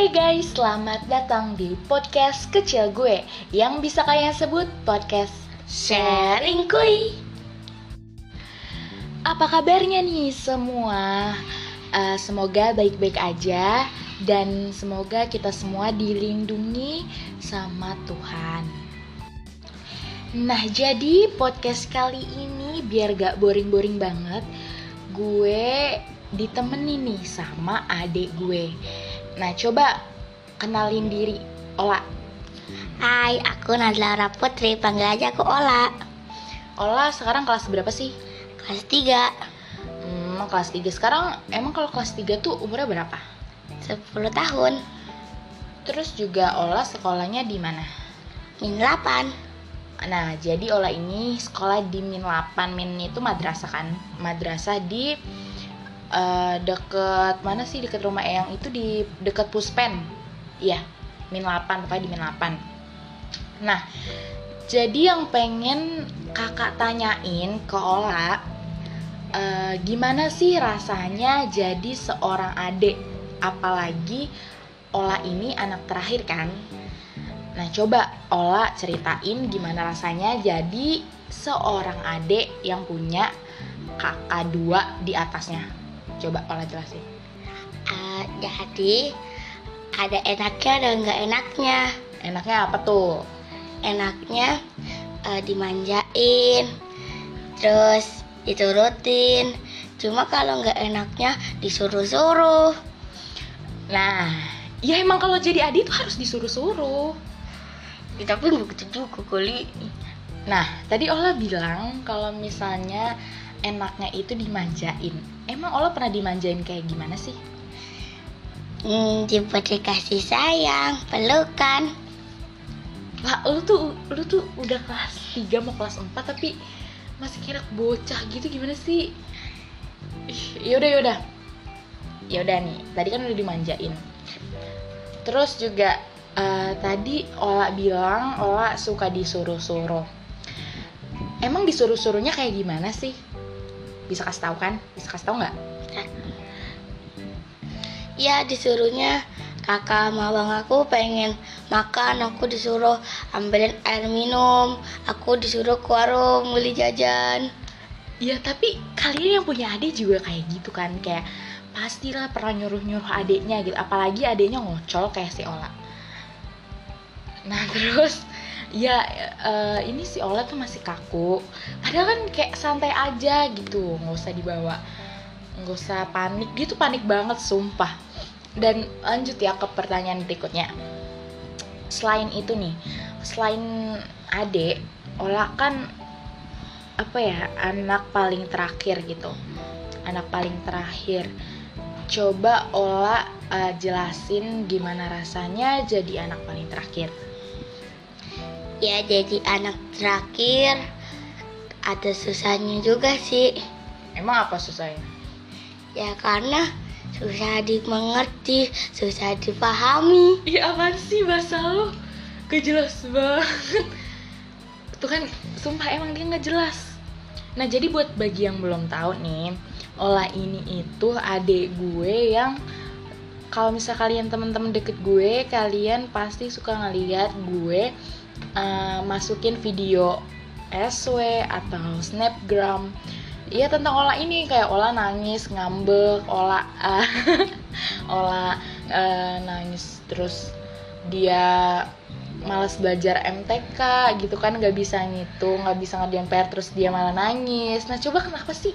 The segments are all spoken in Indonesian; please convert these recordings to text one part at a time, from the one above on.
Hai guys, selamat datang di podcast kecil gue Yang bisa kalian sebut podcast Sharing Kuy. Apa kabarnya nih semua? Uh, semoga baik-baik aja Dan semoga kita semua dilindungi sama Tuhan. Nah jadi podcast kali ini biar gak boring-boring banget Gue ditemenin nih sama adik gue Nah coba kenalin diri Ola Hai, aku Nadla Putri, panggil aja aku Ola Ola sekarang kelas berapa sih? Kelas 3 Hmm, kelas 3 Sekarang emang kalau kelas 3 tuh umurnya berapa? 10 tahun Terus juga Ola sekolahnya di mana? Min 8 Nah, jadi Ola ini sekolah di Min 8. Min itu madrasah kan? Madrasah di uh, deket mana sih deket rumah Eyang itu di deket Puspen. Iya, Min 8 pokoknya di Min 8. Nah, jadi yang pengen kakak tanyain ke Ola uh, gimana sih rasanya jadi seorang adik apalagi Ola ini anak terakhir kan Nah, coba Ola ceritain gimana rasanya jadi seorang adik yang punya kakak dua di atasnya. Coba Ola jelasin. Uh, jadi ada enaknya dan nggak enaknya. Enaknya apa tuh? Enaknya uh, dimanjain, terus diturutin. Cuma kalau nggak enaknya disuruh-suruh. Nah, ya emang kalau jadi adik tuh harus disuruh-suruh ya, tapi begitu juga kali nah tadi Ola bilang kalau misalnya enaknya itu dimanjain. Emang Ola pernah dimanjain kayak gimana sih? Hmm, diberi kasih sayang pelukan. Lah lu tuh lu tuh udah kelas 3 mau kelas 4 tapi masih kira bocah gitu gimana sih? Yaudah yaudah. Yaudah nih tadi kan udah dimanjain. Terus juga uh, tadi Ola bilang Ola suka disuruh-suruh. Emang disuruh-suruhnya kayak gimana sih? Bisa kasih tahu kan? Bisa kasih tahu nggak? Ya disuruhnya kakak sama bang aku pengen makan. Aku disuruh ambilin air minum. Aku disuruh ke warung beli jajan. Ya tapi kalian yang punya adik juga kayak gitu kan? Kayak pastilah pernah nyuruh-nyuruh adiknya gitu. Apalagi adiknya ngocol kayak si Ola. Nah terus ya uh, ini si Ola tuh masih kaku. Padahal kan kayak santai aja gitu nggak usah dibawa nggak usah panik. Gitu panik banget sumpah. Dan lanjut ya ke pertanyaan berikutnya. Selain itu nih selain adek Ola kan apa ya anak paling terakhir gitu. Anak paling terakhir. Coba Ola uh, jelasin gimana rasanya jadi anak paling terakhir ya jadi anak terakhir. Ada susahnya juga sih. Emang apa susahnya? Ya karena susah dimengerti susah dipahami. Iya apa sih bahasa lo gak jelas banget. Tuh kan sumpah emang dia nggak jelas. Nah jadi buat bagi yang belum tahu nih Ola ini itu adik gue yang kalau misal kalian teman-teman deket gue kalian pasti suka ngeliat gue uh, masukin video SW atau snapgram. Iya tentang olah ini kayak olah nangis ngambek olah uh, olah uh, nangis terus dia malas belajar MTK gitu kan nggak bisa ngitung nggak bisa ngerjain PR terus dia malah nangis. Nah coba kenapa sih?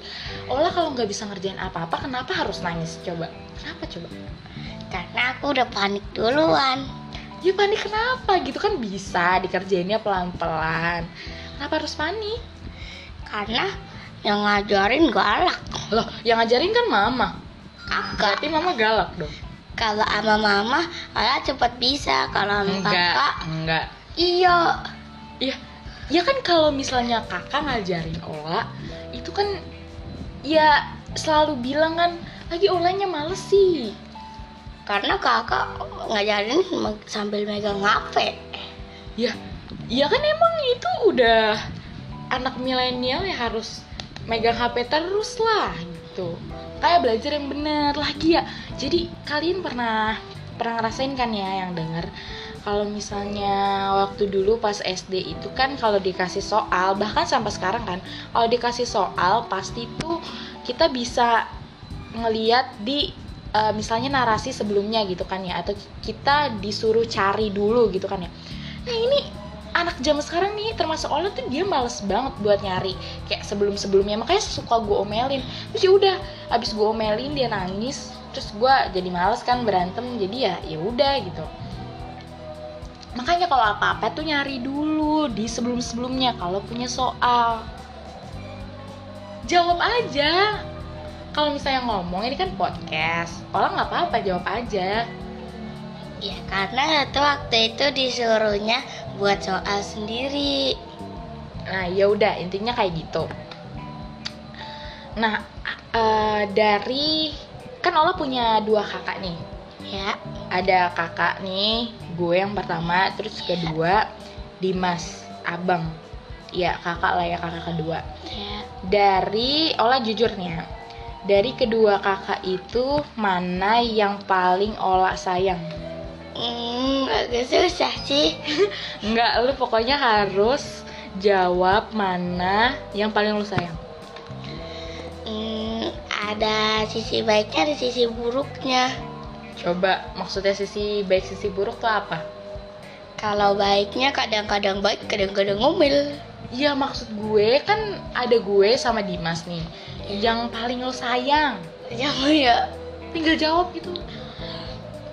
Olah kalau nggak bisa ngerjain apa-apa kenapa harus nangis? Coba. Kenapa coba? Karena aku udah panik duluan ya panik kenapa? Gitu kan bisa dikerjainnya pelan-pelan. Kenapa harus panik karena yang ngajarin galak. Loh yang ngajarin kan mama. Kakak. Berarti mama galak dong. Kalau sama mama Ola cepat bisa. Kalau sama enggak kakak enggak. iya. Iya ya kan kalau misalnya kakak ngajarin Ola itu kan ya selalu bilang kan lagi Olanya males sih karena kakak ngajarin sambil megang HP ya ya kan emang itu udah anak milenial ya harus megang HP terus lah gitu. Kayak belajar yang bener lagi ya. Jadi kalian pernah pernah ngerasain kan ya yang denger? Kalau misalnya waktu dulu pas SD itu kan kalau dikasih soal bahkan sampai sekarang kan kalau dikasih soal pasti tuh kita bisa ngeliat di uh, misalnya narasi sebelumnya gitu kan ya atau kita disuruh cari dulu gitu kan ya. Nah ini anak zaman sekarang nih termasuk Ola tuh dia males banget buat nyari kayak sebelum sebelumnya makanya suka gue omelin. Terus ya udah abis gue omelin dia nangis. Terus gue jadi males kan berantem jadi ya ya udah gitu. Makanya kalau apa-apa tuh nyari dulu di sebelum-sebelumnya kalau punya soal. Jawab aja kalau misalnya ngomong ini kan podcast. Orang nggak apa-apa jawab aja. Ya karena itu waktu itu disuruhnya buat soal sendiri. Nah ya udah intinya kayak gitu. Nah uh, dari kan Ola punya dua kakak nih. Ya. Ada kakak nih gue yang pertama terus kedua Dimas abang. Ya kakak lah ya kakak kedua. Ya. Dari Ola jujur nih ya dari kedua kakak itu mana yang paling Ola sayang? Hmm agak susah sih. Enggak, lu pokoknya harus jawab mana yang paling lu sayang. Hmm, ada sisi baiknya ada sisi buruknya. Coba maksudnya sisi baik sisi buruk tuh apa? kalau baiknya kadang-kadang baik kadang-kadang ngomel. Iya maksud gue kan ada gue sama Dimas nih Yang paling lo sayang. Ya ya Tinggal jawab gitu.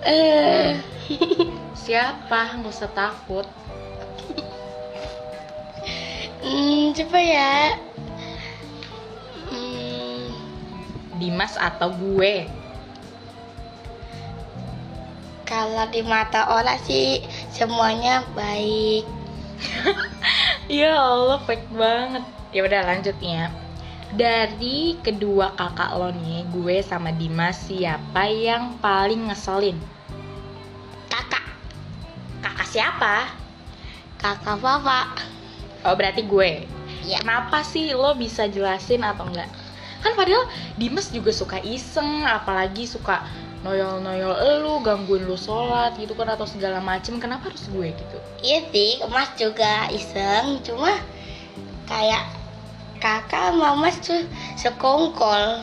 Eh. Siapa? Gak usah takut. Hmm, coba ya. Hmm, Dimas atau gue? Kalau di mata orang sih semuanya baik. Ya Allah fake banget. Ya udah lanjut nih ya Dari kedua kakak lo nih Gue sama Dimas Siapa yang paling ngeselin? kakak Kakak siapa? kakak papa Oh berarti gue ya Kenapa sih lo bisa jelasin atau enggak? Kan padahal Dimas juga suka iseng Apalagi suka noyol-noyol elu Gangguin lu sholat gitu kan Atau segala macem Kenapa harus gue gitu? iya sih mas juga iseng cuma kayak kakak sama mas tuh sekongkol.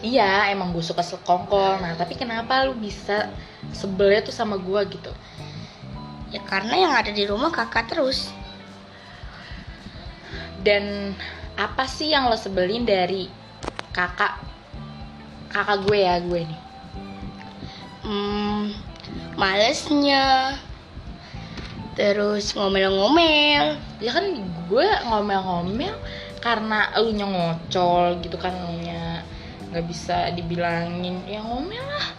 Iya emang gue suka sekongkol. Nah tapi kenapa lu bisa sebelnya tuh sama gue gitu? ya karena yang ada di rumah kakak terus. Dan apa sih yang lo sebelin dari kakak kakak gue ya gue nih? hmm, malesnya. Terus ngomel-ngomel Ya kan gue ngomel-ngomel karena lu ngocol gitu kan nya nggak bisa dibilangin. Ya ngomel lah.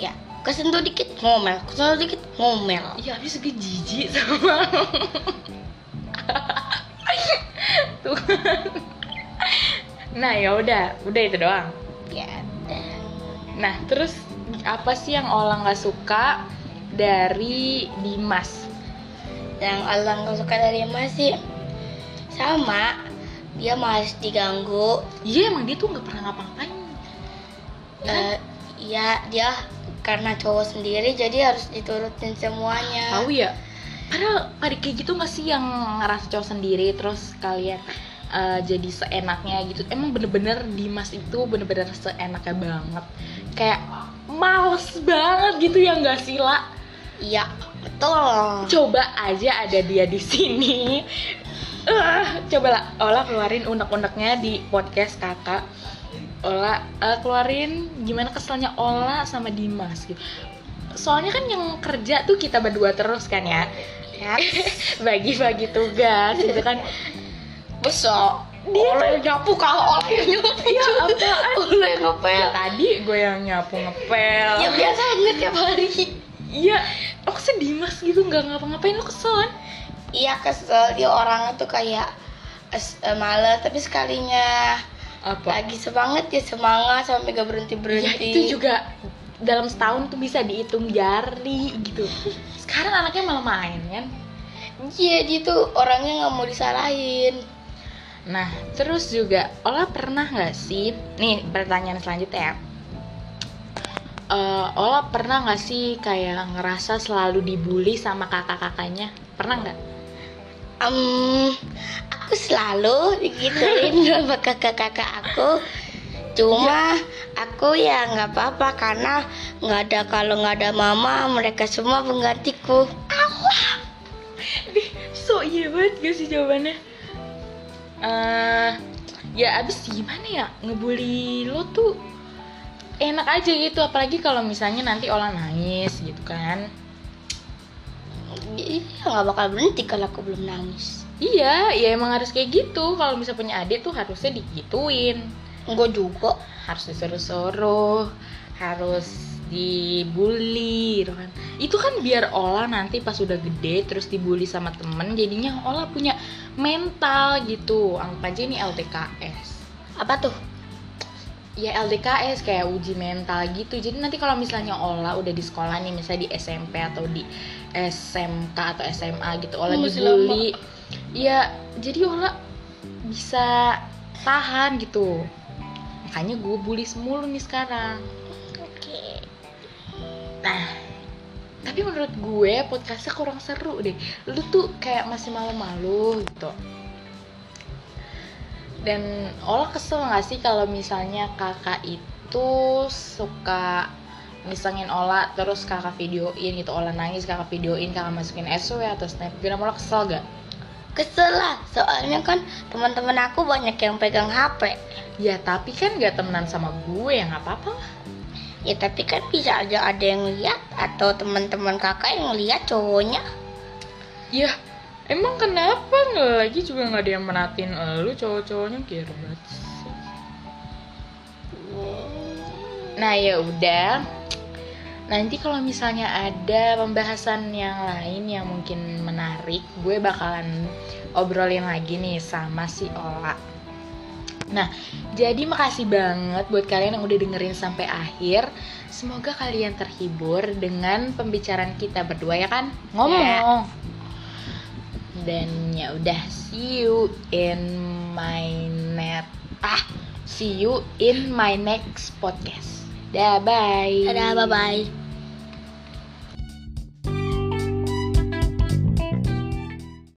Ya kesentuh dikit ngomel. Kesentuh dikit ngomel. Ya habis gue jijik sama lu. tuh. Nah ya udah. Udah itu doang. Ya udah. Nah, terus apa sih yang Ola nggak suka dari Dimas? Yang Allah nggak suka dari mas sih sama dia malas diganggu Iya, emang dia tuh nggak pernah ngapa-ngapain. Ya kan? Eh, ya dia karena cowok sendiri jadi harus diturutin semuanya Tahu ya? Padahal pada kayak gitu nggak sih yang ngerasa cowok sendiri terus kalian eh, jadi seenaknya gitu. Emang bener-bener Dimas itu bener-bener seenaknya banget. Kayak males banget gitu ya nggak sih lah. Iya betul Coba aja ada dia di sini. Eh, coba lah Ola keluarin unek-uneknya di podcast kakak. Ola eh, keluarin gimana keselnya Ola sama Dimas gitu. Soalnya kan yang kerja tuh kita berdua terus kan ya. ya Bagi-bagi tugas gitu kan. besok Dia oleh nyapu kalau oleh nyapu Ya apaan? oleh Ya, ngepel tadi gue yang nyapu ngepel. ya biasanya tiap hari Iya, lo kesel Dimas gitu nggak ngapa-ngapain lo kesel kan? iya kesel dia orang tuh kayak eh, males tapi sekalinya Apa? lagi semangat ya semangat sampai gak berhenti Ya berhenti itu juga dalam setahun tuh bisa dihitung jari gitu. Sekarang anaknya malah main kan? iya dia tuh orangnya nggak mau disalahin Nah, terus juga Ola pernah nggak sih? Nih pertanyaan selanjutnya ya. Eh, Ola pernah nggak sih kayak ngerasa selalu dibully sama kakak-kakaknya? Pernah nggak? Em, aku selalu digituin sama kakak-kakak aku. Cuma aku ya nggak apa-apa karena nggak ada kalau nggak ada mama mereka semua penggantiku. So iya banget gak sih jawabannya? eh ya abis gimana ya ngebully lo tuh enak aja gitu apalagi kalau misalnya nanti olah nangis gitu kan Iya nggak bakal berhenti kalau aku belum nangis. iya ya emang harus kayak gitu kalau misalnya punya adik tuh harusnya digituin Enggak juga. harus disuruh-suruh harus dibully gitu kan itu kan biar olah nanti pas udah gede terus dibully sama temen jadinya olah punya mental gitu anggap aja ini LDKS Apa tuh? Ya LDKS kayak uji mental gitu. Jadi nanti kalau misalnya Ola udah di sekolah nih misalnya di SMP atau di SMK atau SMA gitu Ola Oh, masih dibully. ya jadi Ola bisa tahan gitu. Makanya gue bully semulu nih sekarang. Oke. nah tapi menurut gue podcastnya kurang seru deh. Lu tuh kayak masih malu-malu gitu dan Ola kesel gak sih kalau misalnya kakak itu suka misengin Ola terus kakak videoin gitu Ola nangis kakak videoin kakak masukin SW atau snapgram Ola kesel gak? Kesel lah, soalnya kan teman-teman aku banyak yang pegang HP. Ya tapi kan gak temenan sama gue ya nggak apa-apa lah Ya tapi kan bisa aja ada yang lihat atau teman-teman kakak yang lihat cowoknya. Ya emang kenapa nggak lagi juga nggak ada yang menatin lu cowok-cowoknya kira banget sih. Nah ya udah. Nanti kalau misalnya ada pembahasan yang lain yang mungkin menarik, gue bakalan obrolin lagi nih sama si Ola. Nah, jadi makasih banget buat kalian yang udah dengerin sampai akhir. Semoga kalian terhibur dengan pembicaraan kita berdua ya kan? Ngomong. Dan ya udah, see you in my net. Ah, see you in my next podcast. Dah, bye. Dadah, bye-bye.